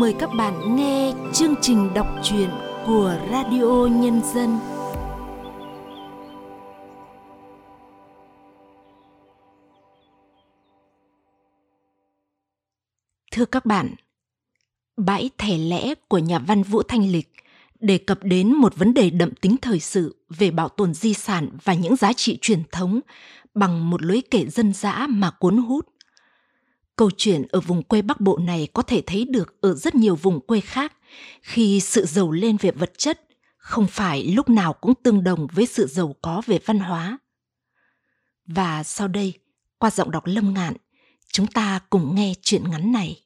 mời các bạn nghe chương trình đọc truyện của Radio Nhân dân. Thưa các bạn, bãi thẻ lẽ của nhà văn Vũ Thanh Lịch đề cập đến một vấn đề đậm tính thời sự về bảo tồn di sản và những giá trị truyền thống bằng một lối kể dân dã mà cuốn hút. Câu chuyện ở vùng quê Bắc Bộ này có thể thấy được ở rất nhiều vùng quê khác khi sự giàu lên về vật chất không phải lúc nào cũng tương đồng với sự giàu có về văn hóa. Và sau đây, qua giọng đọc Lâm Ngạn, chúng ta cùng nghe chuyện ngắn này.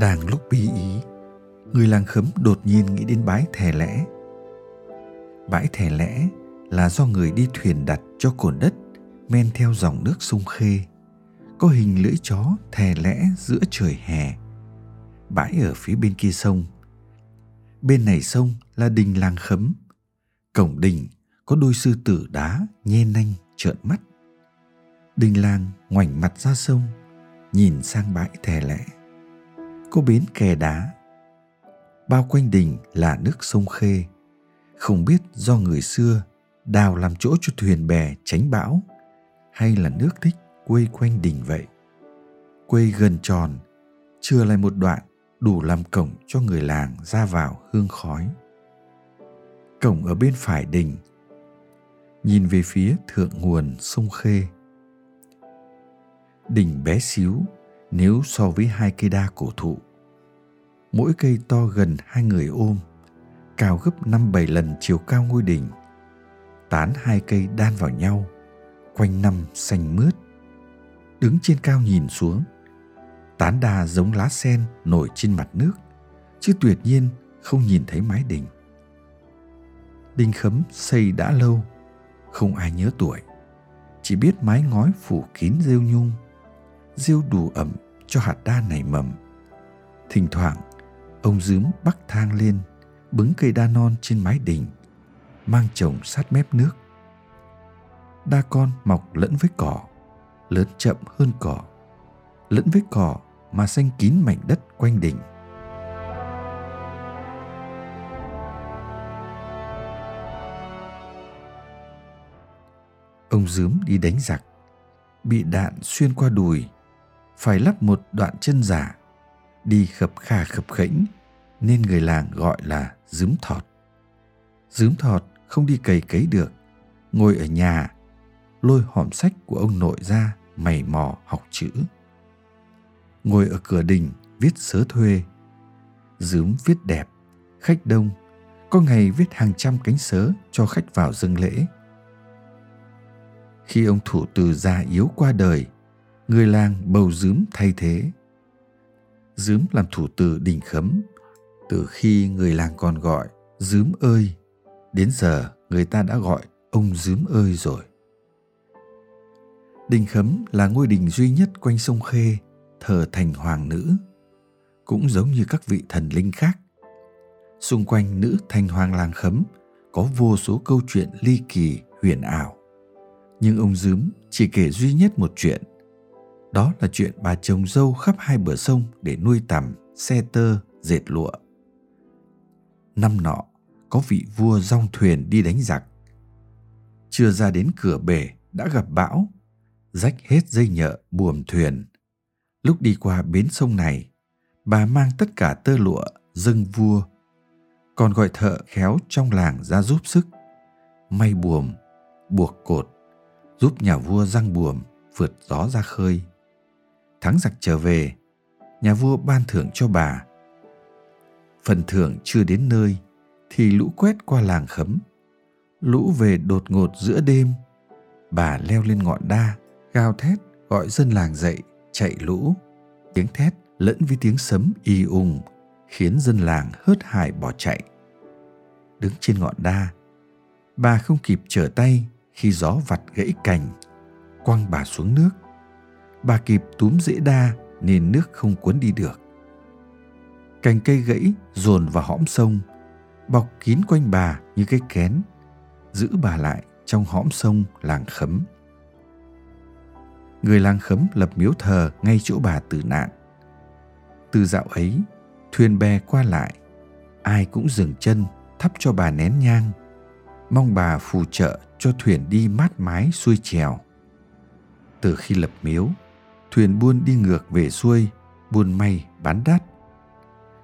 Đang lúc bí ý, người làng khấm đột nhiên nghĩ đến bãi thẻ lẽ. Bãi thẻ lẽ là do người đi thuyền đặt cho cồn đất men theo dòng nước sông Khê, có hình lưỡi chó thè lẽ giữa trời hè. Bãi ở phía bên kia sông. Bên này sông là đình làng khấm. Cổng đình có đôi sư tử đá nhe nanh trợn mắt. Đình làng ngoảnh mặt ra sông, nhìn sang bãi thè lẽ có bến kè đá. Bao quanh đình là nước sông khê. Không biết do người xưa đào làm chỗ cho thuyền bè tránh bão, hay là nước thích quây quanh đình vậy. Quây gần tròn, chưa lại một đoạn đủ làm cổng cho người làng ra vào hương khói. Cổng ở bên phải đình nhìn về phía thượng nguồn sông khê. Đình bé xíu nếu so với hai cây đa cổ thụ. Mỗi cây to gần hai người ôm, cao gấp năm bảy lần chiều cao ngôi đỉnh. Tán hai cây đan vào nhau, quanh năm xanh mướt. Đứng trên cao nhìn xuống, tán đa giống lá sen nổi trên mặt nước, chứ tuyệt nhiên không nhìn thấy mái đỉnh. Đinh khấm xây đã lâu, không ai nhớ tuổi, chỉ biết mái ngói phủ kín rêu nhung, rêu đủ ẩm cho hạt đa nảy mầm. Thỉnh thoảng, ông dướm bắc thang lên, bứng cây đa non trên mái đình, mang chồng sát mép nước. Đa con mọc lẫn với cỏ, lớn chậm hơn cỏ, lẫn với cỏ mà xanh kín mảnh đất quanh đỉnh. Ông dướm đi đánh giặc, bị đạn xuyên qua đùi phải lắp một đoạn chân giả, đi khập khà khập khễnh, nên người làng gọi là dướm thọt. Dướm thọt không đi cày cấy được, ngồi ở nhà, lôi hòm sách của ông nội ra, mày mò học chữ. Ngồi ở cửa đình viết sớ thuê, dướm viết đẹp, khách đông, có ngày viết hàng trăm cánh sớ cho khách vào dâng lễ. Khi ông thủ từ già yếu qua đời người làng bầu dướm thay thế. Dướm làm thủ từ đình khấm, từ khi người làng còn gọi dướm ơi, đến giờ người ta đã gọi ông dướm ơi rồi. Đình khấm là ngôi đình duy nhất quanh sông Khê, thờ thành hoàng nữ, cũng giống như các vị thần linh khác. Xung quanh nữ thành hoàng làng khấm có vô số câu chuyện ly kỳ huyền ảo. Nhưng ông Dướm chỉ kể duy nhất một chuyện đó là chuyện bà chồng dâu khắp hai bờ sông để nuôi tằm, xe tơ, dệt lụa. Năm nọ, có vị vua rong thuyền đi đánh giặc. Chưa ra đến cửa bể đã gặp bão, rách hết dây nhợ buồm thuyền. Lúc đi qua bến sông này, bà mang tất cả tơ lụa dâng vua, còn gọi thợ khéo trong làng ra giúp sức, may buồm, buộc cột, giúp nhà vua răng buồm vượt gió ra khơi thắng giặc trở về, nhà vua ban thưởng cho bà. Phần thưởng chưa đến nơi thì lũ quét qua làng khấm. Lũ về đột ngột giữa đêm, bà leo lên ngọn đa, gào thét gọi dân làng dậy chạy lũ. Tiếng thét lẫn với tiếng sấm y ùng khiến dân làng hớt hải bỏ chạy. Đứng trên ngọn đa, bà không kịp trở tay khi gió vặt gãy cành, quăng bà xuống nước. Bà kịp túm dễ đa nên nước không cuốn đi được. Cành cây gãy dồn vào hõm sông, bọc kín quanh bà như cái kén, giữ bà lại trong hõm sông làng khấm. Người làng khấm lập miếu thờ ngay chỗ bà tử nạn. Từ dạo ấy, thuyền bè qua lại, ai cũng dừng chân thắp cho bà nén nhang, mong bà phù trợ cho thuyền đi mát mái xuôi chèo. Từ khi lập miếu, thuyền buôn đi ngược về xuôi, buôn may bán đắt.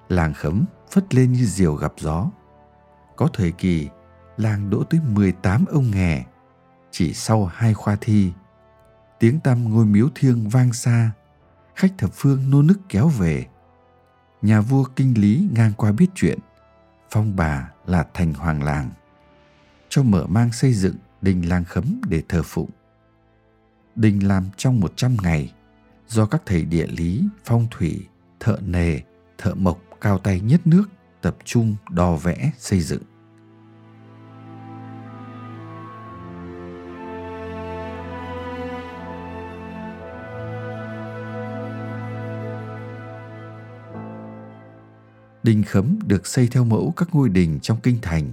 Làng khấm phất lên như diều gặp gió. Có thời kỳ, làng đỗ tới 18 ông nghè, chỉ sau hai khoa thi. Tiếng tăm ngôi miếu thiêng vang xa, khách thập phương nô nức kéo về. Nhà vua kinh lý ngang qua biết chuyện, phong bà là thành hoàng làng. Cho mở mang xây dựng đình làng khấm để thờ phụng. Đình làm trong 100 ngày, do các thầy địa lý, phong thủy, thợ nề, thợ mộc cao tay nhất nước tập trung đo vẽ xây dựng. Đình khấm được xây theo mẫu các ngôi đình trong kinh thành,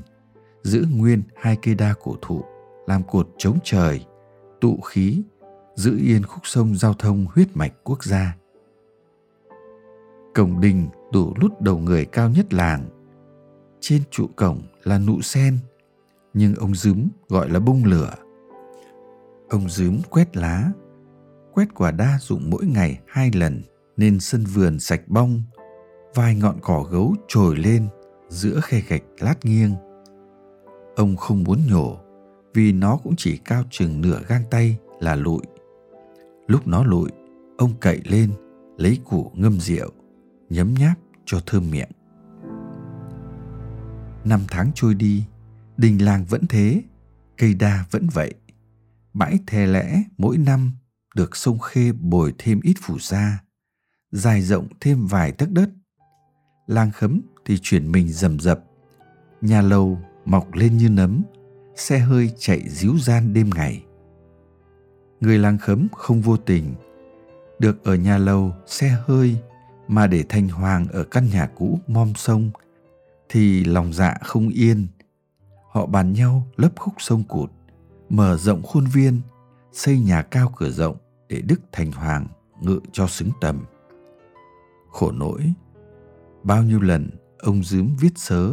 giữ nguyên hai cây đa cổ thụ làm cột chống trời, tụ khí, giữ yên khúc sông giao thông huyết mạch quốc gia. Cổng đình đủ lút đầu người cao nhất làng. Trên trụ cổng là nụ sen, nhưng ông dúm gọi là bông lửa. Ông dúm quét lá, quét quả đa dụng mỗi ngày hai lần nên sân vườn sạch bong, vài ngọn cỏ gấu trồi lên giữa khe gạch lát nghiêng. Ông không muốn nhổ vì nó cũng chỉ cao chừng nửa gang tay là lụi. Lúc nó lụi, ông cậy lên, lấy củ ngâm rượu, nhấm nháp cho thơm miệng. Năm tháng trôi đi, đình làng vẫn thế, cây đa vẫn vậy. Bãi thè lẽ mỗi năm được sông Khê bồi thêm ít phủ sa, dài rộng thêm vài tấc đất. Làng khấm thì chuyển mình rầm rập, nhà lầu mọc lên như nấm, xe hơi chạy díu gian đêm ngày. Người làng khấm không vô tình, được ở nhà lầu, xe hơi mà để thành hoàng ở căn nhà cũ mom sông thì lòng dạ không yên. Họ bàn nhau lấp khúc sông cụt, mở rộng khuôn viên, xây nhà cao cửa rộng để Đức Thành Hoàng ngự cho xứng tầm. Khổ nỗi, bao nhiêu lần ông dướm viết sớ,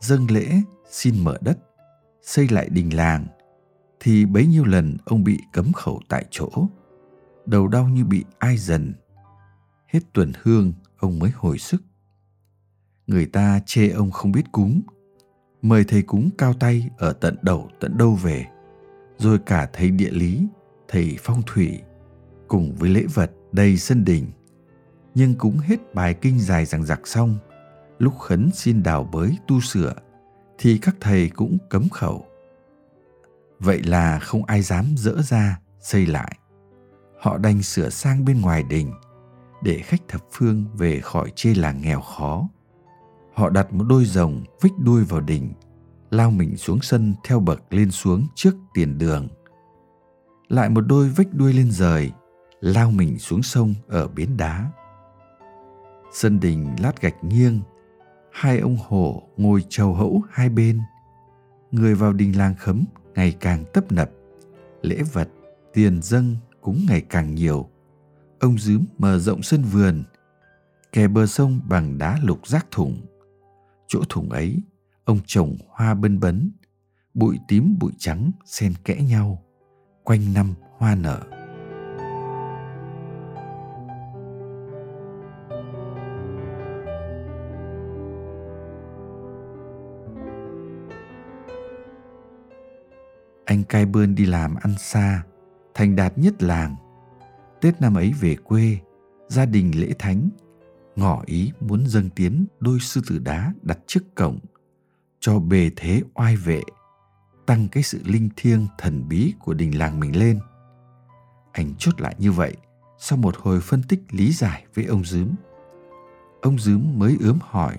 dâng lễ xin mở đất, xây lại đình làng, thì bấy nhiêu lần ông bị cấm khẩu tại chỗ. Đầu đau như bị ai dần. Hết tuần hương, ông mới hồi sức. Người ta chê ông không biết cúng, mời thầy cúng cao tay ở tận đầu tận đâu về, rồi cả thầy địa lý, thầy phong thủy, cùng với lễ vật đầy sân đình. Nhưng cúng hết bài kinh dài rằng giặc xong, lúc khấn xin đào bới tu sửa thì các thầy cũng cấm khẩu. Vậy là không ai dám dỡ ra xây lại. Họ đành sửa sang bên ngoài đình để khách thập phương về khỏi chê làng nghèo khó. Họ đặt một đôi rồng vích đuôi vào đỉnh, lao mình xuống sân theo bậc lên xuống trước tiền đường. Lại một đôi vích đuôi lên rời, lao mình xuống sông ở bến đá. Sân đình lát gạch nghiêng, hai ông hổ ngồi trầu hẫu hai bên người vào đình làng khấm ngày càng tấp nập. Lễ vật, tiền dâng cũng ngày càng nhiều. Ông dướm mở rộng sân vườn, kè bờ sông bằng đá lục rác thủng. Chỗ thủng ấy, ông trồng hoa bân bấn, bụi tím bụi trắng xen kẽ nhau, quanh năm hoa nở. Cai bơn đi làm ăn xa, thành đạt nhất làng. Tết năm ấy về quê, gia đình lễ thánh, ngỏ ý muốn dâng tiến đôi sư tử đá đặt trước cổng, cho bề thế oai vệ, tăng cái sự linh thiêng thần bí của đình làng mình lên. Anh chốt lại như vậy sau một hồi phân tích lý giải với ông dướm. Ông dướm mới ướm hỏi,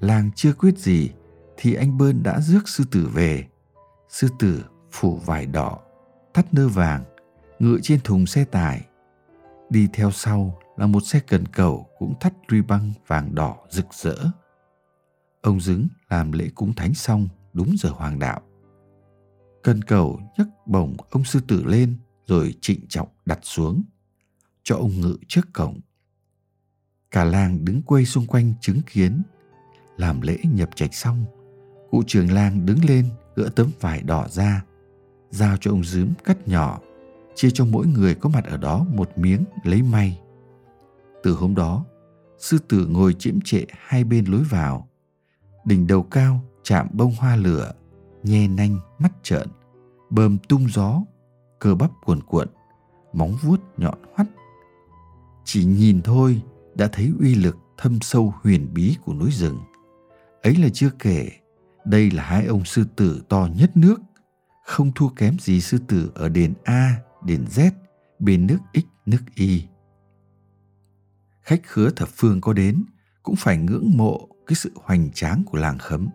làng chưa quyết gì thì anh bơn đã rước sư tử về. Sư tử phủ vải đỏ, thắt nơ vàng, ngựa trên thùng xe tải. Đi theo sau là một xe cần cầu cũng thắt ruy băng vàng đỏ rực rỡ. Ông dứng làm lễ cúng thánh xong đúng giờ hoàng đạo. Cần cầu nhấc bổng ông sư tử lên rồi trịnh trọng đặt xuống, cho ông ngự trước cổng. Cả làng đứng quây xung quanh chứng kiến, làm lễ nhập trạch xong, cụ trưởng làng đứng lên gỡ tấm vải đỏ ra, giao cho ông dướm cắt nhỏ, chia cho mỗi người có mặt ở đó một miếng lấy may. Từ hôm đó, sư tử ngồi chiếm trệ hai bên lối vào, đỉnh đầu cao chạm bông hoa lửa, nhe nanh mắt trợn, bơm tung gió, cơ bắp cuồn cuộn, móng vuốt nhọn hoắt. Chỉ nhìn thôi đã thấy uy lực thâm sâu huyền bí của núi rừng. Ấy là chưa kể, đây là hai ông sư tử to nhất nước, không thua kém gì sư tử ở đền A, đền Z, bên nước X, nước Y. Khách khứa thập phương có đến cũng phải ngưỡng mộ cái sự hoành tráng của làng khấm.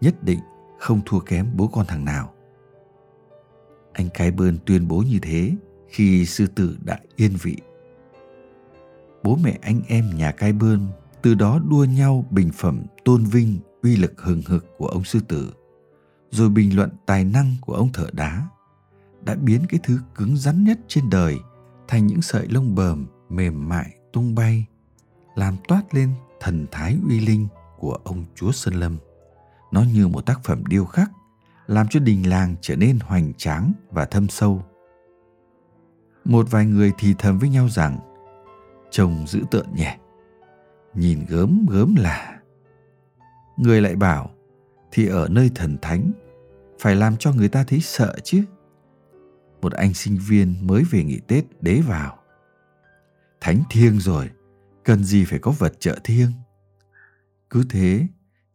Nhất định không thua kém bố con thằng nào. Anh cái bơn tuyên bố như thế khi sư tử đã yên vị. Bố mẹ anh em nhà cái bơn từ đó đua nhau bình phẩm tôn vinh uy lực hừng hực của ông sư tử, rồi bình luận tài năng của ông thợ đá, đã biến cái thứ cứng rắn nhất trên đời thành những sợi lông bờm mềm mại tung bay, làm toát lên thần thái uy linh của ông chúa Sơn Lâm. Nó như một tác phẩm điêu khắc, làm cho đình làng trở nên hoành tráng và thâm sâu. Một vài người thì thầm với nhau rằng, trông dữ tợn nhỉ, nhìn gớm gớm là. Người lại bảo, thì ở nơi thần thánh, phải làm cho người ta thấy sợ chứ. Một anh sinh viên mới về nghỉ Tết đế vào. Thánh thiêng rồi, cần gì phải có vật trợ thiêng. Cứ thế,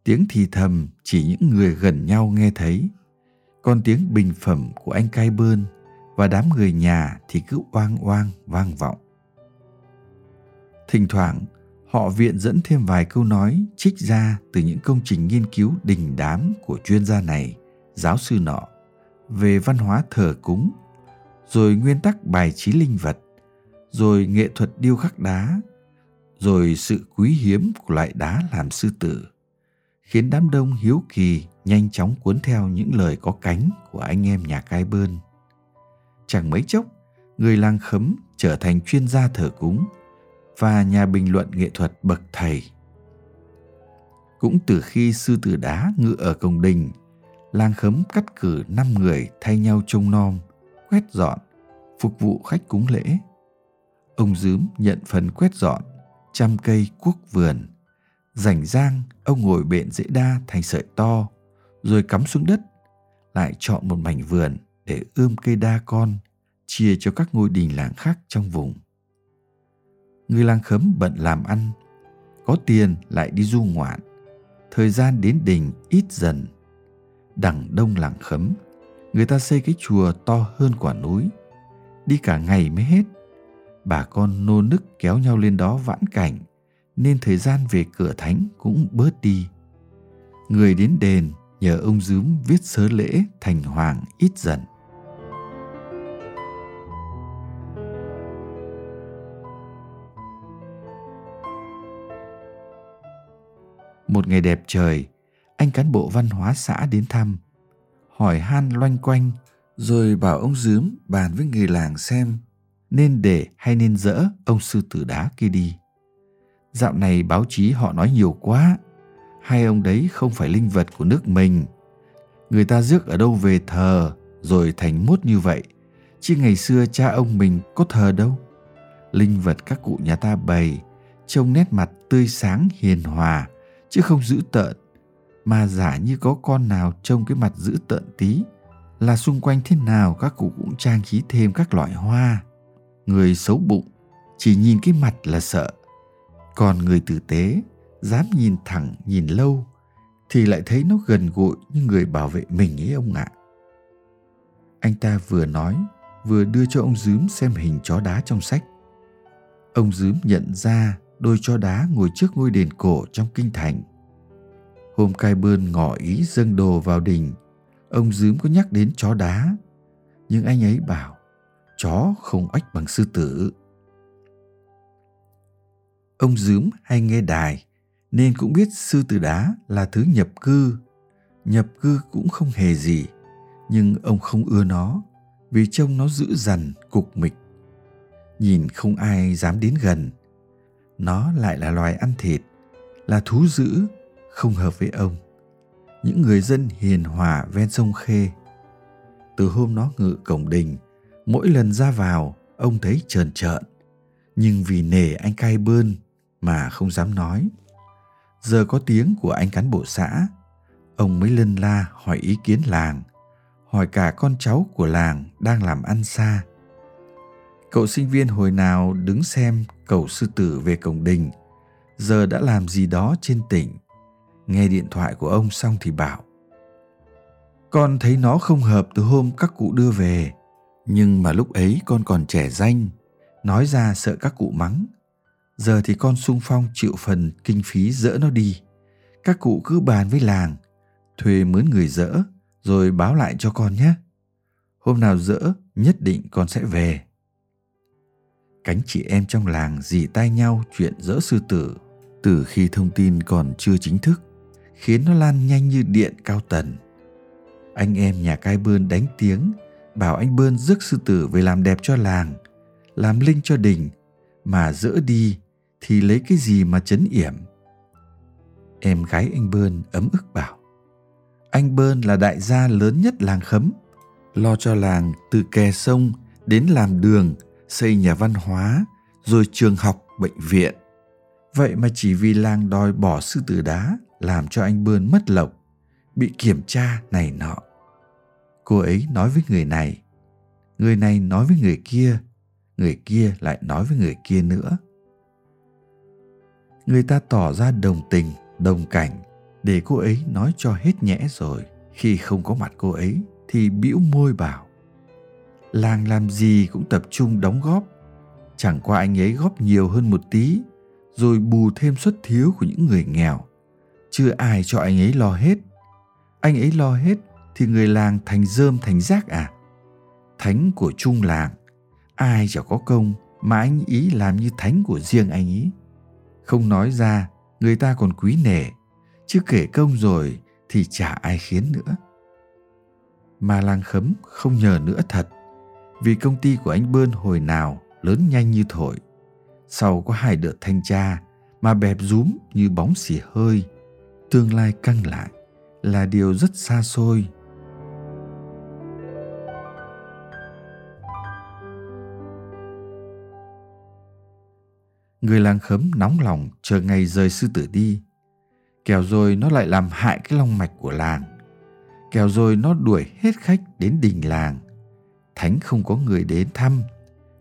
tiếng thì thầm chỉ những người gần nhau nghe thấy, còn tiếng bình phẩm của anh cai bơn và đám người nhà thì cứ oang oang vang vọng. Thỉnh thoảng, họ viện dẫn thêm vài câu nói trích ra từ những công trình nghiên cứu đình đám của chuyên gia này, giáo sư nọ, về văn hóa thờ cúng, rồi nguyên tắc bài trí linh vật, rồi nghệ thuật điêu khắc đá, rồi sự quý hiếm của loại đá làm sư tử, khiến đám đông hiếu kỳ nhanh chóng cuốn theo những lời có cánh của anh em nhà cai bơn. Chẳng mấy chốc, người làng khấm trở thành chuyên gia thờ cúng và nhà bình luận nghệ thuật bậc thầy. Cũng từ khi sư tử đá ngự ở cổng đình, làng khấm cắt cử năm người thay nhau trông nom, quét dọn, phục vụ khách cúng lễ. Ông Dướm nhận phần quét dọn, chăm cây cuốc vườn. Rảnh rang, ông ngồi bện dễ đa thành sợi to, rồi cắm xuống đất, lại chọn một mảnh vườn để ươm cây đa con, chia cho các ngôi đình làng khác trong vùng. Người làng khấm bận làm ăn, có tiền lại đi du ngoạn, thời gian đến đình ít dần. Đằng đông làng khấm, người ta xây cái chùa to hơn quả núi, đi cả ngày mới hết. Bà con nô nức kéo nhau lên đó vãn cảnh nên thời gian về cửa thánh cũng bớt đi. Người đến đền nhờ ông dướm viết sớ lễ thành hoàng ít dần. Một ngày đẹp trời anh cán bộ văn hóa xã đến thăm hỏi han loanh quanh rồi bảo ông dướm bàn với người làng xem nên để hay nên dỡ ông sư tử đá kia đi. Dạo này báo chí họ nói nhiều quá, hai ông đấy không phải linh vật của nước mình. Người ta rước ở đâu về thờ rồi thành mốt như vậy, chứ ngày xưa cha ông mình có thờ đâu. Linh vật các cụ nhà ta bày, trông nét mặt tươi sáng hiền hòa, chứ không dữ tợn, mà giả như có con nào trông cái mặt dữ tợn tí, là xung quanh thế nào các cụ cũng trang trí thêm các loại hoa. Người xấu bụng, chỉ nhìn cái mặt là sợ. Còn người tử tế, dám nhìn thẳng, nhìn lâu, thì lại thấy nó gần gũi như người bảo vệ mình ấy ông ạ. Anh ta vừa nói, vừa đưa cho ông dướm xem hình chó đá trong sách. Ông dướm nhận ra đôi chó đá ngồi trước ngôi đền cổ trong kinh thành hôm cai bơn ngỏ ý dâng đồ vào đình ông dướm có nhắc đến chó đá. Nhưng anh ấy bảo, chó không oách bằng sư tử. Ông dướm hay nghe đài, nên cũng biết sư tử đá là thứ nhập cư. Nhập cư cũng không hề gì, nhưng ông không ưa nó, vì trông nó dữ dằn, cục mịch. Nhìn không ai dám đến gần. Nó lại là loài ăn thịt, là thú dữ không hợp với ông. Những người dân hiền hòa ven sông khê, từ hôm nó ngự cổng đình, mỗi lần ra vào, ông thấy trờn trợn. Nhưng vì nể anh cai bơn mà không dám nói. Giờ có tiếng của anh cán bộ xã, ông mới lân la hỏi ý kiến làng, hỏi cả con cháu của làng đang làm ăn xa. Cậu sinh viên hồi nào đứng xem cầu sư tử về cổng đình, giờ đã làm gì đó trên tỉnh nghe điện thoại của ông xong thì bảo, con thấy nó không hợp từ hôm các cụ đưa về, nhưng mà lúc ấy con còn trẻ danh, nói ra sợ các cụ mắng. Giờ thì con sung phong chịu phần kinh phí dỡ nó đi. Các cụ cứ bàn với làng, thuê mướn người dỡ, rồi báo lại cho con nhé. Hôm nào dỡ, nhất định con sẽ về. Cánh chị em trong làng dì tay nhau chuyện dỡ sư tử từ khi thông tin còn chưa chính thức khiến nó lan nhanh như điện cao tần. Anh em nhà cai bơn đánh tiếng, bảo anh bơn rước sư tử về làm đẹp cho làng, làm linh cho đình, mà dỡ đi thì lấy cái gì mà chấn yểm? Em gái anh bơn ấm ức bảo, anh bơn là đại gia lớn nhất làng khấm, lo cho làng từ kè sông đến làm đường, xây nhà văn hóa, rồi trường học, bệnh viện. Vậy mà chỉ vì làng đòi bỏ sư tử đá làm cho anh bươn mất lộc, bị kiểm tra này nọ. Cô ấy nói với người này người này nói với người kia người kia lại nói với người kia nữa. Người ta tỏ ra đồng tình, đồng cảnh để cô ấy nói cho hết nhẽ rồi. Khi không có mặt cô ấy thì bĩu môi bảo, làng làm gì cũng tập trung đóng góp. Chẳng qua anh ấy góp nhiều hơn một tí, rồi bù thêm suất thiếu của những người nghèo chưa ai cho anh ấy lo hết. Anh ấy lo hết thì người làng thành dơm thành rác à? Thánh của chung làng, ai chẳng có công mà anh ý làm như thánh của riêng anh ý. Không nói ra, người ta còn quý nể, chứ kể công rồi thì chả ai khiến nữa. Mà làng khấm không nhờ nữa thật, vì công ty của anh bơn hồi nào lớn nhanh như thổi. Sau có hai đợt thanh tra mà bẹp rúm như bóng xì hơi tương lai căng lại là điều rất xa xôi. Người làng khấm nóng lòng chờ ngày rời sư tử đi. Kẻo rồi nó lại làm hại cái long mạch của làng. Kẻo rồi nó đuổi hết khách đến đình làng. Thánh không có người đến thăm,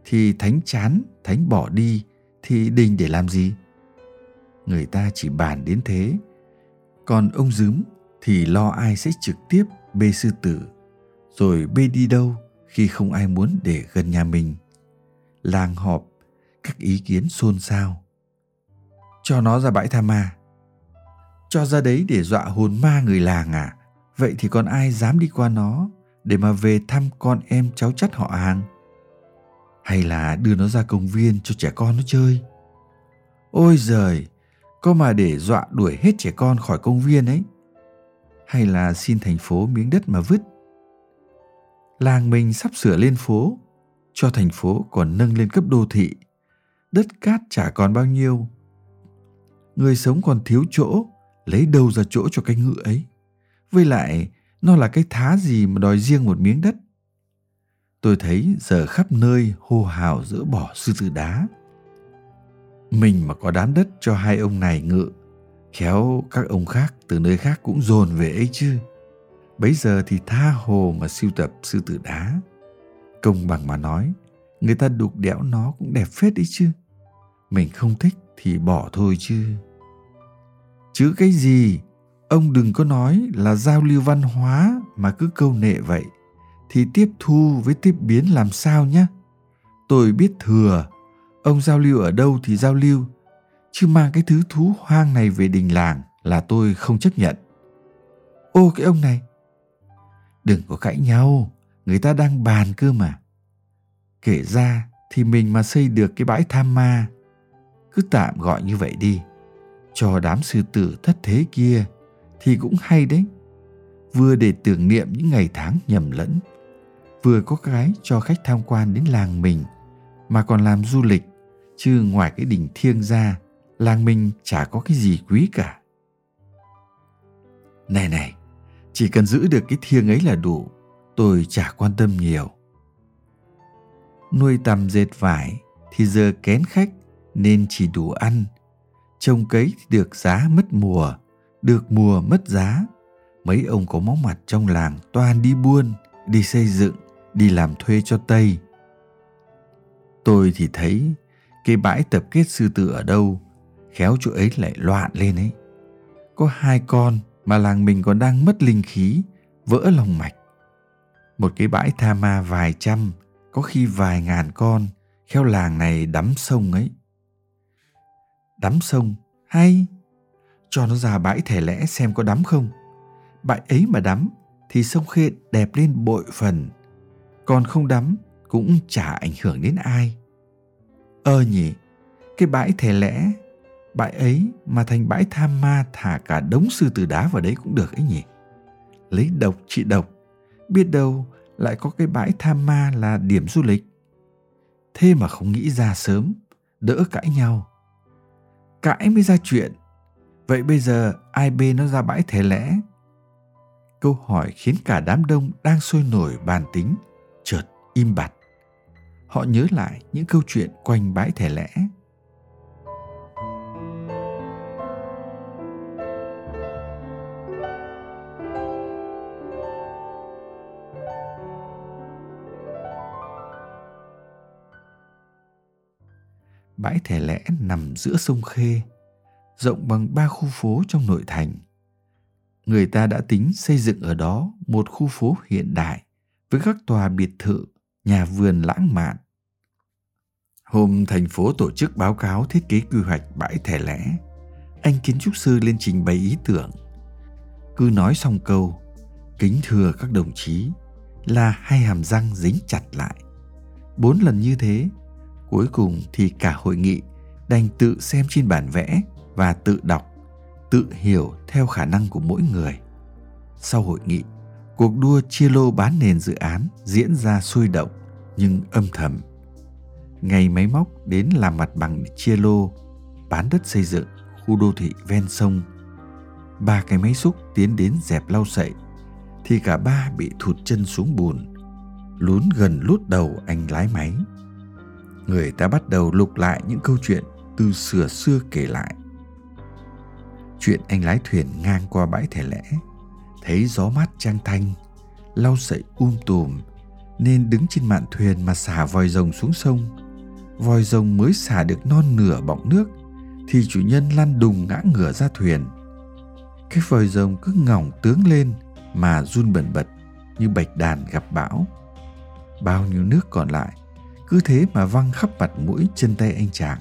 thì thánh chán, thánh bỏ đi, thì đình để làm gì? Người ta chỉ bàn đến thế còn ông dướm thì lo ai sẽ trực tiếp bê sư tử, rồi bê đi đâu khi không ai muốn để gần nhà mình? Làng họp, các ý kiến xôn xao. Cho nó ra bãi tha ma. Cho ra đấy để dọa hồn ma người làng à? Vậy thì còn ai dám đi qua nó để mà về thăm con em cháu chắt họ hàng? Hay là đưa nó ra công viên cho trẻ con nó chơi? Ôi giời! Có mà để dọa đuổi hết trẻ con khỏi công viên ấy? Hay là xin thành phố miếng đất mà vứt? Làng mình sắp sửa lên phố, cho thành phố còn nâng lên cấp đô thị. Đất cát chả còn bao nhiêu. Người sống còn thiếu chỗ, lấy đâu ra chỗ cho cái ngựa ấy? Với lại, nó là cái thá gì mà đòi riêng một miếng đất? Tôi thấy giờ khắp nơi hô hào dỡ bỏ sư tử đá mình mà có đám đất cho hai ông này ngự, khéo các ông khác từ nơi khác cũng dồn về ấy chứ. Bấy giờ thì tha hồ mà siêu tập sư tử đá. Công bằng mà nói, người ta đục đẽo nó cũng đẹp phết đấy chứ. Mình không thích thì bỏ thôi chứ. Chứ cái gì? Ông đừng có nói là giao lưu văn hóa mà cứ câu nệ vậy. Thì tiếp thu với tiếp biến làm sao nhé tôi biết thừa ông giao lưu ở đâu thì giao lưu chứ mang cái thứ thú hoang này về đình làng là tôi không chấp nhận ô cái ông này Đừng có cãi nhau, người ta đang bàn cơ mà. Kể ra thì mình mà xây được cái bãi tham ma, cứ tạm gọi như vậy đi, cho đám sư tử thất thế kia thì cũng hay đấy. Vừa để tưởng niệm những ngày tháng nhầm lẫn, vừa có cái cho khách tham quan đến làng mình mà còn làm du lịch, chứ ngoài cái đỉnh thiêng ra, làng mình chả có cái gì quý cả. Này này, chỉ cần giữ được cái thiêng ấy là đủ, tôi chả quan tâm nhiều. Nuôi tầm dệt vải thì giờ kén khách nên chỉ đủ ăn. Trồng cấy thì được giá mất mùa, được mùa mất giá. Mấy ông có máu mặt trong làng toàn đi buôn, đi xây dựng, đi làm thuê cho Tây. Tôi thì thấy cái bãi tập kết sư tử ở đâu, khéo chỗ ấy lại loạn lên ấy. Có hai con mà làng mình còn đang mất linh khí, vỡ lòng mạch. Một cái bãi tha ma vài trăm, có khi vài ngàn con, khéo làng này đắm sông ấy. Đắm sông, hay, cho nó ra bãi thẻ lẽ xem có đắm không. Bãi ấy mà đắm thì sông Khê đẹp lên bội phần, còn không đắm cũng chả ảnh hưởng đến ai. Ơ nhỉ, cái bãi thề lẽ bãi ấy mà thành bãi tham ma thả cả đống sư tử đá vào đấy cũng được ấy nhỉ? Lấy độc trị độc biết đâu lại có cái bãi tham ma là điểm du lịch. Thế mà không nghĩ ra sớm đỡ cãi nhau. Cãi mới ra chuyện vậy bây giờ ai bê nó ra bãi thể lẽ? Câu hỏi khiến cả đám đông đang sôi nổi bàn tính chợt im bặt họ nhớ lại những câu chuyện quanh bãi thể lẽ bãi thẻ lẽ nằm giữa sông Khê, rộng bằng ba khu phố trong nội thành. Người ta đã tính xây dựng ở đó một khu phố hiện đại với các tòa biệt thự, nhà vườn lãng mạn. Hôm thành phố tổ chức báo cáo thiết kế quy hoạch bãi thẻ lẽ, anh kiến trúc sư lên trình bày ý tưởng. Cứ nói xong câu, kính thưa các đồng chí, là hai hàm răng dính chặt lại. Bốn lần như thế Cuối cùng thì cả hội nghị đành tự xem trên bản vẽ và tự đọc, tự hiểu theo khả năng của mỗi người. Sau hội nghị, cuộc đua chia lô bán nền dự án diễn ra sôi động nhưng âm thầm. Ngày máy móc đến làm mặt bằng chia lô, bán đất xây dựng khu đô thị ven sông. Ba cái máy xúc tiến đến dẹp lau sậy, thì cả ba bị thụt chân xuống bùn. Lún gần lút đầu anh lái máy người ta bắt đầu lục lại những câu chuyện từ xưa xưa kể lại. Chuyện anh lái thuyền ngang qua bãi thẻ lẽ, thấy gió mát trang thanh, lau sậy um tùm, nên đứng trên mạn thuyền mà xả vòi rồng xuống sông. Vòi rồng mới xả được non nửa bọng nước, thì chủ nhân lăn đùng ngã ngửa ra thuyền. Cái vòi rồng cứ ngỏng tướng lên mà run bẩn bật như bạch đàn gặp bão. Bao nhiêu nước còn lại cứ thế mà văng khắp mặt mũi chân tay anh chàng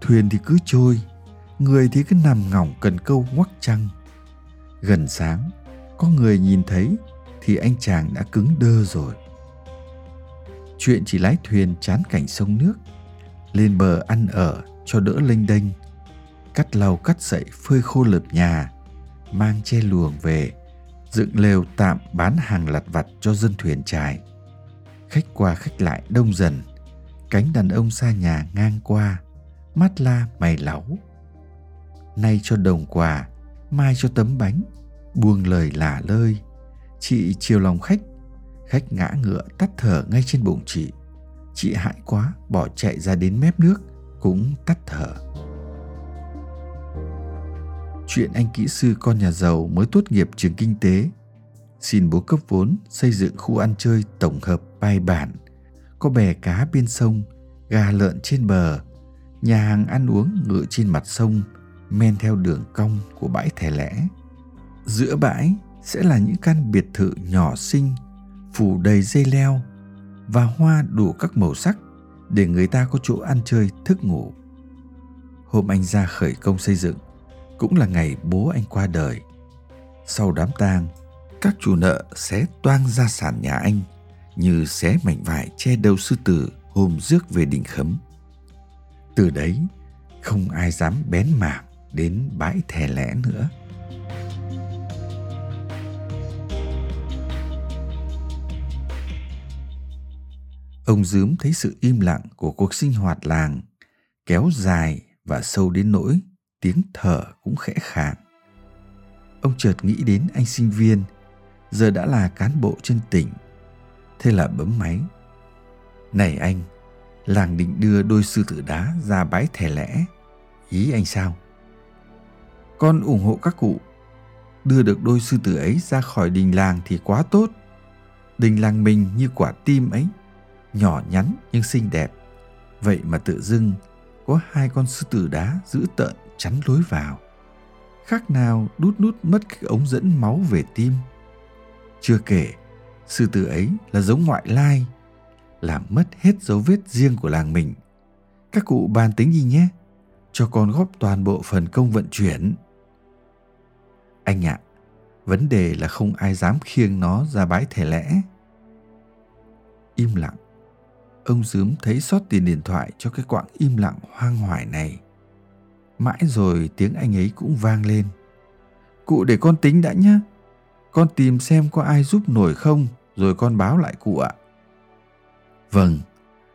thuyền thì cứ trôi người thì cứ nằm ngỏng cần câu ngoắc trăng gần sáng có người nhìn thấy thì anh chàng đã cứng đơ rồi chuyện chỉ lái thuyền chán cảnh sông nước. Lên bờ ăn ở cho đỡ lênh đênh. Cắt lau cắt sậy phơi khô lợp nhà, mang che luồng về, dựng lều tạm bán hàng lặt vặt cho dân thuyền trài. Khách qua khách lại đông dần, cánh đàn ông xa nhà ngang qua mắt la mày láu nay cho đồng quà, mai cho tấm bánh, buông lời lả lơi. Chị chiều lòng khách khách ngã ngựa tắt thở ngay trên bụng chị. Chị hãi quá bỏ chạy ra đến mép nước cũng tắt thở. Chuyện anh kỹ sư con nhà giàu mới tốt nghiệp trường kinh tế. Xin bố cấp vốn xây dựng khu ăn chơi tổng hợp bài bản, có bè cá bên sông, gà lợn trên bờ, nhà hàng ăn uống ngựa trên mặt sông, men theo đường cong của bãi thẻ lẽ. Giữa bãi sẽ là những căn biệt thự nhỏ xinh, phủ đầy dây leo và hoa đủ các màu sắc để người ta có chỗ ăn chơi thức ngủ. Hôm anh ra khởi công xây dựng, cũng là ngày bố anh qua đời. Sau đám tang, các chủ nợ xé toang gia sản nhà anh như xé mảnh vải che đầu sư tử hôm rước về đỉnh khấm. Từ đấy, không ai dám bén mảng đến bãi thè lẽ nữa. Ông dướm thấy sự im lặng của cuộc sinh hoạt làng kéo dài và sâu đến nỗi tiếng thở cũng khẽ khàng. Ông chợt nghĩ đến anh sinh viên, giờ đã là cán bộ trên tỉnh. Thế là bấm máy. Này anh, làng định đưa đôi sư tử đá ra bãi thẻ lẽ. Ý anh sao? Con ủng hộ các cụ. Đưa được đôi sư tử ấy ra khỏi đình làng thì quá tốt. Đình làng mình như quả tim ấy, nhỏ nhắn nhưng xinh đẹp. Vậy mà tự dưng có hai con sư tử đá giữ tợn chắn lối vào. Khác nào đút nút mất cái ống dẫn máu về tim. Chưa kể, sư tử ấy là giống ngoại lai, làm mất hết dấu vết riêng của làng mình. Các cụ bàn tính gì nhé, cho con góp toàn bộ phần công vận chuyển. Anh ạ, à, vấn đề là không ai dám khiêng nó ra bãi thể lẽ. Im lặng ông dướm thấy sót tiền điện thoại cho cái quãng im lặng hoang hoài này. Mãi rồi tiếng anh ấy cũng vang lên. Cụ để con tính đã nhé. Con tìm xem có ai giúp nổi không, rồi con báo lại cụ ạ. Vâng,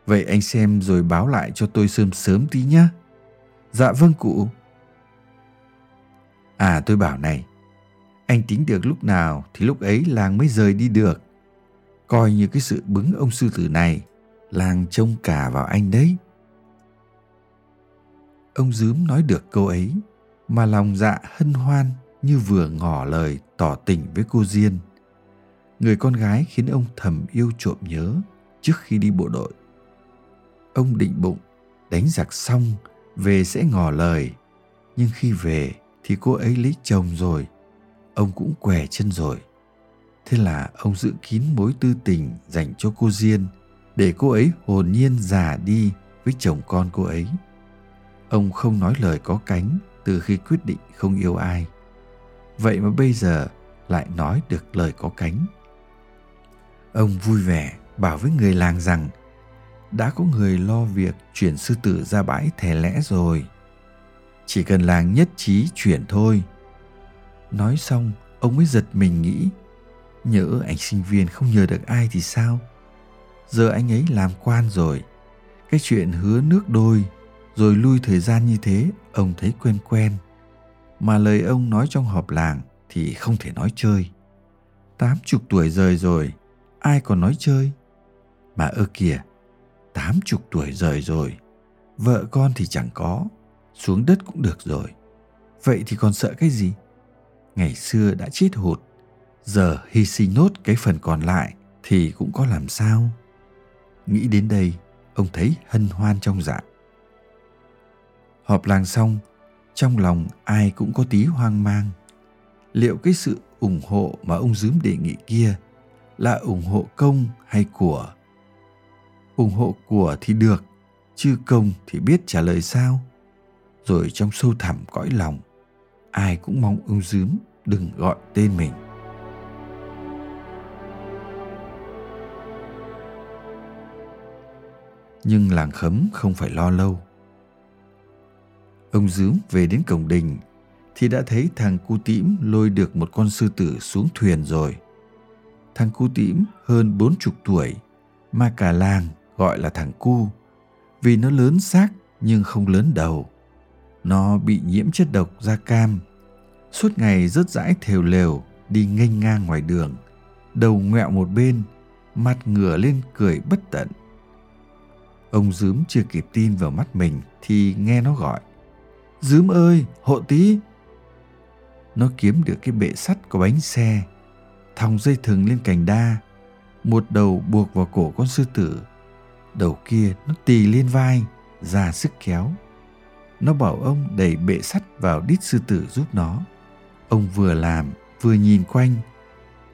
vậy anh xem rồi báo lại cho tôi sớm sớm tí nhé. Dạ vâng cụ. À tôi bảo này, anh tính được lúc nào thì lúc ấy làng mới rời đi được. Coi như cái sự bứng ông sư tử này làng trông cả vào anh đấy. Ông dướm nói được câu ấy, mà lòng dạ hân hoan như vừa ngỏ lời tỏ tình với cô diên. Người con gái khiến ông thầm yêu trộm nhớ trước khi đi bộ đội. Ông định bụng, đánh giặc xong, về sẽ ngỏ lời. Nhưng khi về thì cô ấy lấy chồng rồi, ông cũng què chân rồi. Thế là ông giữ kín mối tư tình dành cho cô diên để cô ấy hồn nhiên già đi với chồng con cô ấy. Ông không nói lời có cánh từ khi quyết định không yêu ai. Vậy mà bây giờ lại nói được lời có cánh. Ông vui vẻ bảo với người làng rằng, đã có người lo việc chuyển sư tử ra bãi thẻ lẽ rồi. Chỉ cần làng nhất trí chuyển thôi. Nói xong, ông mới giật mình nghĩ, nhỡ anh sinh viên không nhờ được ai thì sao? Giờ anh ấy làm quan rồi. Cái chuyện hứa nước đôi, rồi lui thời gian như thế, ông thấy quen quen. Mà lời ông nói trong họp làng thì không thể nói chơi. Tám chục tuổi rời rồi, ai còn nói chơi? Mà ơ kìa, tám chục tuổi rời rồi, vợ con thì chẳng có, xuống đất cũng được rồi. Vậy thì còn sợ cái gì? Ngày xưa đã chết hụt, giờ hy sinh nốt cái phần còn lại thì cũng có làm sao? Nghĩ đến đây, ông thấy hân hoan trong dạ. Họp làng xong, trong lòng ai cũng có tí hoang mang. Liệu cái sự ủng hộ mà ông Dướm đề nghị kia là ủng hộ công hay của? ủng hộ của thì được, chứ công thì biết trả lời sao? Rồi trong sâu thẳm cõi lòng, ai cũng mong ông Dướm đừng gọi tên mình. Nhưng làng khấm không phải lo lâu. Ông dướng về đến cổng đình thì đã thấy thằng cu tĩm lôi được một con sư tử xuống thuyền rồi. Thằng cu tĩm hơn bốn chục tuổi mà cả làng gọi là thằng cu vì nó lớn xác nhưng không lớn đầu. Nó bị nhiễm chất độc da cam, suốt ngày rớt rãi thều lều đi nghênh ngang ngoài đường, đầu ngoẹo một bên, mặt ngửa lên cười bất tận. Ông Dướm chưa kịp tin vào mắt mình thì nghe nó gọi. Dướm ơi, hộ tí. Nó kiếm được cái bệ sắt có bánh xe, thòng dây thừng lên cành đa, một đầu buộc vào cổ con sư tử, đầu kia nó tì lên vai, ra sức kéo. Nó bảo ông đẩy bệ sắt vào đít sư tử giúp nó. Ông vừa làm, vừa nhìn quanh,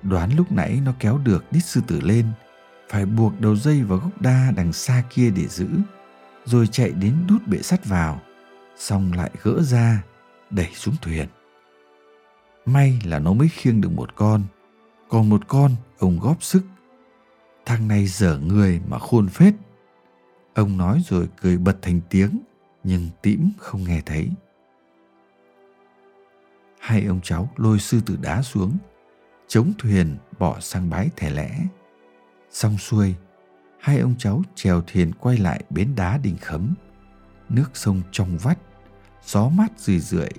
đoán lúc nãy nó kéo được đít sư tử lên – phải buộc đầu dây vào gốc đa đằng xa kia để giữ, rồi chạy đến đút bệ sắt vào, xong lại gỡ ra, đẩy xuống thuyền. May là nó mới khiêng được một con, còn một con ông góp sức. Thằng này dở người mà khôn phết. Ông nói rồi cười bật thành tiếng, nhưng tĩm không nghe thấy. Hai ông cháu lôi sư tử đá xuống, chống thuyền bỏ sang bái thẻ lẽ xong xuôi, hai ông cháu trèo thuyền quay lại bến đá đình khấm. Nước sông trong vắt, gió mát rười rượi.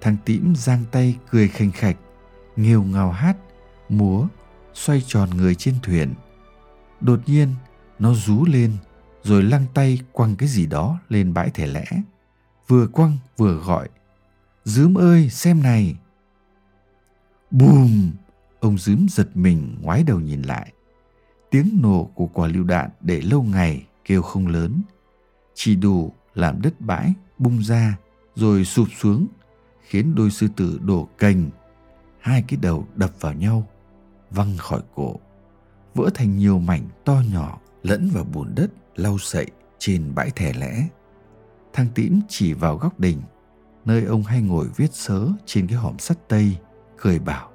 Thằng tím giang tay cười khanh khạch, nghêu ngào hát, múa, xoay tròn người trên thuyền. Đột nhiên, nó rú lên, rồi lăng tay quăng cái gì đó lên bãi thẻ lẽ. Vừa quăng vừa gọi, dướm ơi, xem này. Bùm! Ông dướm giật mình ngoái đầu nhìn lại tiếng nổ của quả lựu đạn để lâu ngày kêu không lớn. Chỉ đủ làm đất bãi bung ra rồi sụp xuống, khiến đôi sư tử đổ cành. Hai cái đầu đập vào nhau, văng khỏi cổ, vỡ thành nhiều mảnh to nhỏ lẫn vào bùn đất lau sậy trên bãi thẻ lẽ. Thang tĩm chỉ vào góc đình, nơi ông hay ngồi viết sớ trên cái hòm sắt tây, cười bảo,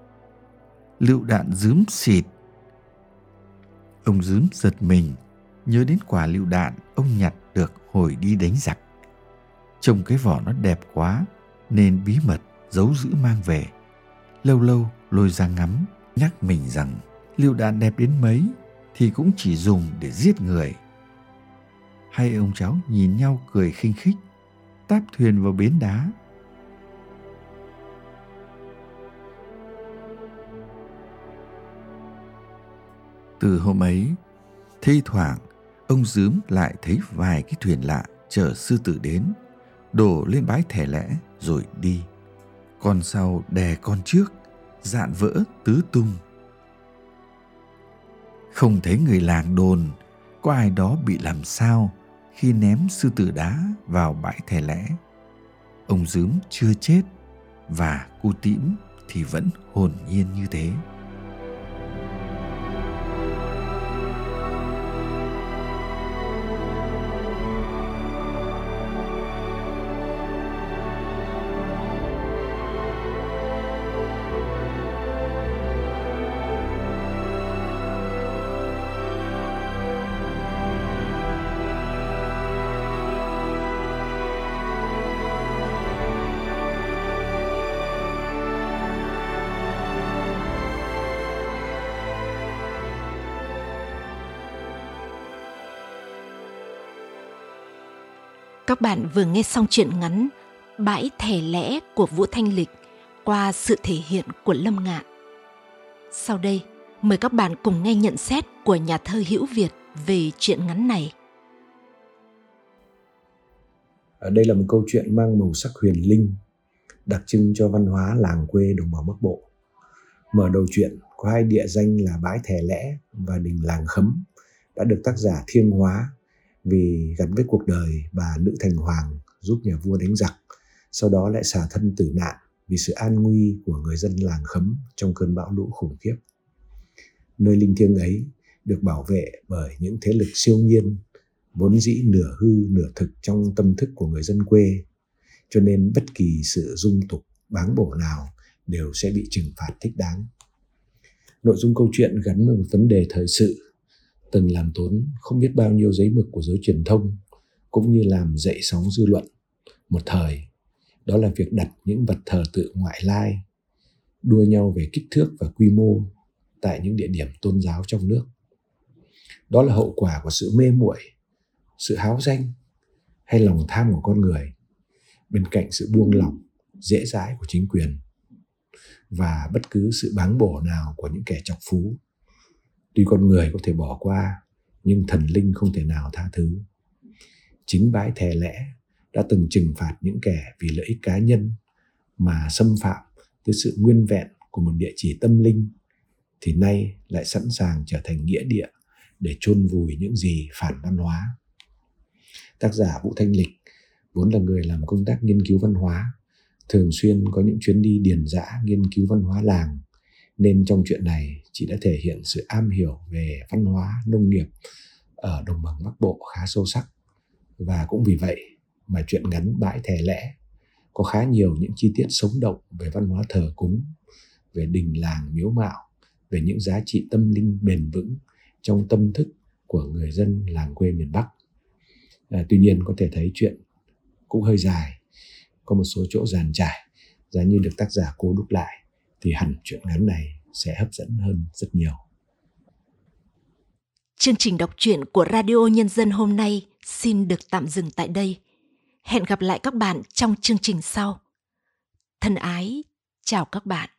lựu đạn dướm xịt ông dướm giật mình, nhớ đến quả lựu đạn ông nhặt được hồi đi đánh giặc. Trông cái vỏ nó đẹp quá, nên bí mật giấu giữ mang về. Lâu lâu lôi ra ngắm, nhắc mình rằng lựu đạn đẹp đến mấy thì cũng chỉ dùng để giết người. Hai ông cháu nhìn nhau cười khinh khích, táp thuyền vào bến đá. Từ hôm ấy, thi thoảng, ông dướm lại thấy vài cái thuyền lạ chở sư tử đến, đổ lên bãi thẻ lẽ rồi đi. Con sau đè con trước, dạn vỡ tứ tung. Không thấy người làng đồn, có ai đó bị làm sao khi ném sư tử đá vào bãi thẻ lẽ. Ông dướm chưa chết và cu tĩm thì vẫn hồn nhiên như thế. Các bạn vừa nghe xong truyện ngắn Bãi thẻ lẽ của Vũ Thanh Lịch qua sự thể hiện của Lâm Ngạn. Sau đây, mời các bạn cùng nghe nhận xét của nhà thơ Hữu Việt về truyện ngắn này. Ở đây là một câu chuyện mang màu sắc huyền linh, đặc trưng cho văn hóa làng quê đồng bằng Bắc Bộ. Mở đầu chuyện có hai địa danh là bãi thẻ lẽ và đình làng khấm đã được tác giả thiêng hóa vì gắn với cuộc đời bà nữ thành hoàng giúp nhà vua đánh giặc, sau đó lại xả thân tử nạn vì sự an nguy của người dân làng khấm trong cơn bão lũ khủng khiếp. Nơi linh thiêng ấy được bảo vệ bởi những thế lực siêu nhiên, vốn dĩ nửa hư nửa thực trong tâm thức của người dân quê, cho nên bất kỳ sự dung tục, báng bổ nào đều sẽ bị trừng phạt thích đáng. Nội dung câu chuyện gắn với một vấn đề thời sự từng làm tốn không biết bao nhiêu giấy mực của giới truyền thông, cũng như làm dậy sóng dư luận. Một thời, đó là việc đặt những vật thờ tự ngoại lai, đua nhau về kích thước và quy mô tại những địa điểm tôn giáo trong nước. Đó là hậu quả của sự mê muội, sự háo danh hay lòng tham của con người bên cạnh sự buông lỏng, dễ dãi của chính quyền và bất cứ sự báng bổ nào của những kẻ chọc phú tuy con người có thể bỏ qua, nhưng thần linh không thể nào tha thứ. Chính bãi thè lẽ đã từng trừng phạt những kẻ vì lợi ích cá nhân mà xâm phạm tới sự nguyên vẹn của một địa chỉ tâm linh, thì nay lại sẵn sàng trở thành nghĩa địa để chôn vùi những gì phản văn hóa. Tác giả vũ thanh lịch vốn là người làm công tác nghiên cứu văn hóa, thường xuyên có những chuyến đi điền dã nghiên cứu văn hóa làng nên trong chuyện này chị đã thể hiện sự am hiểu về văn hóa nông nghiệp ở đồng bằng bắc bộ khá sâu sắc và cũng vì vậy mà chuyện ngắn bãi thẻ lẽ có khá nhiều những chi tiết sống động về văn hóa thờ cúng về đình làng miếu mạo về những giá trị tâm linh bền vững trong tâm thức của người dân làng quê miền Bắc. À, tuy nhiên có thể thấy chuyện cũng hơi dài, có một số chỗ giàn trải. Giá như được tác giả cố đúc lại thì hẳn chuyện ngắn này sẽ hấp dẫn hơn rất nhiều. Chương trình đọc truyện của Radio Nhân dân hôm nay xin được tạm dừng tại đây. Hẹn gặp lại các bạn trong chương trình sau. Thân ái, chào các bạn.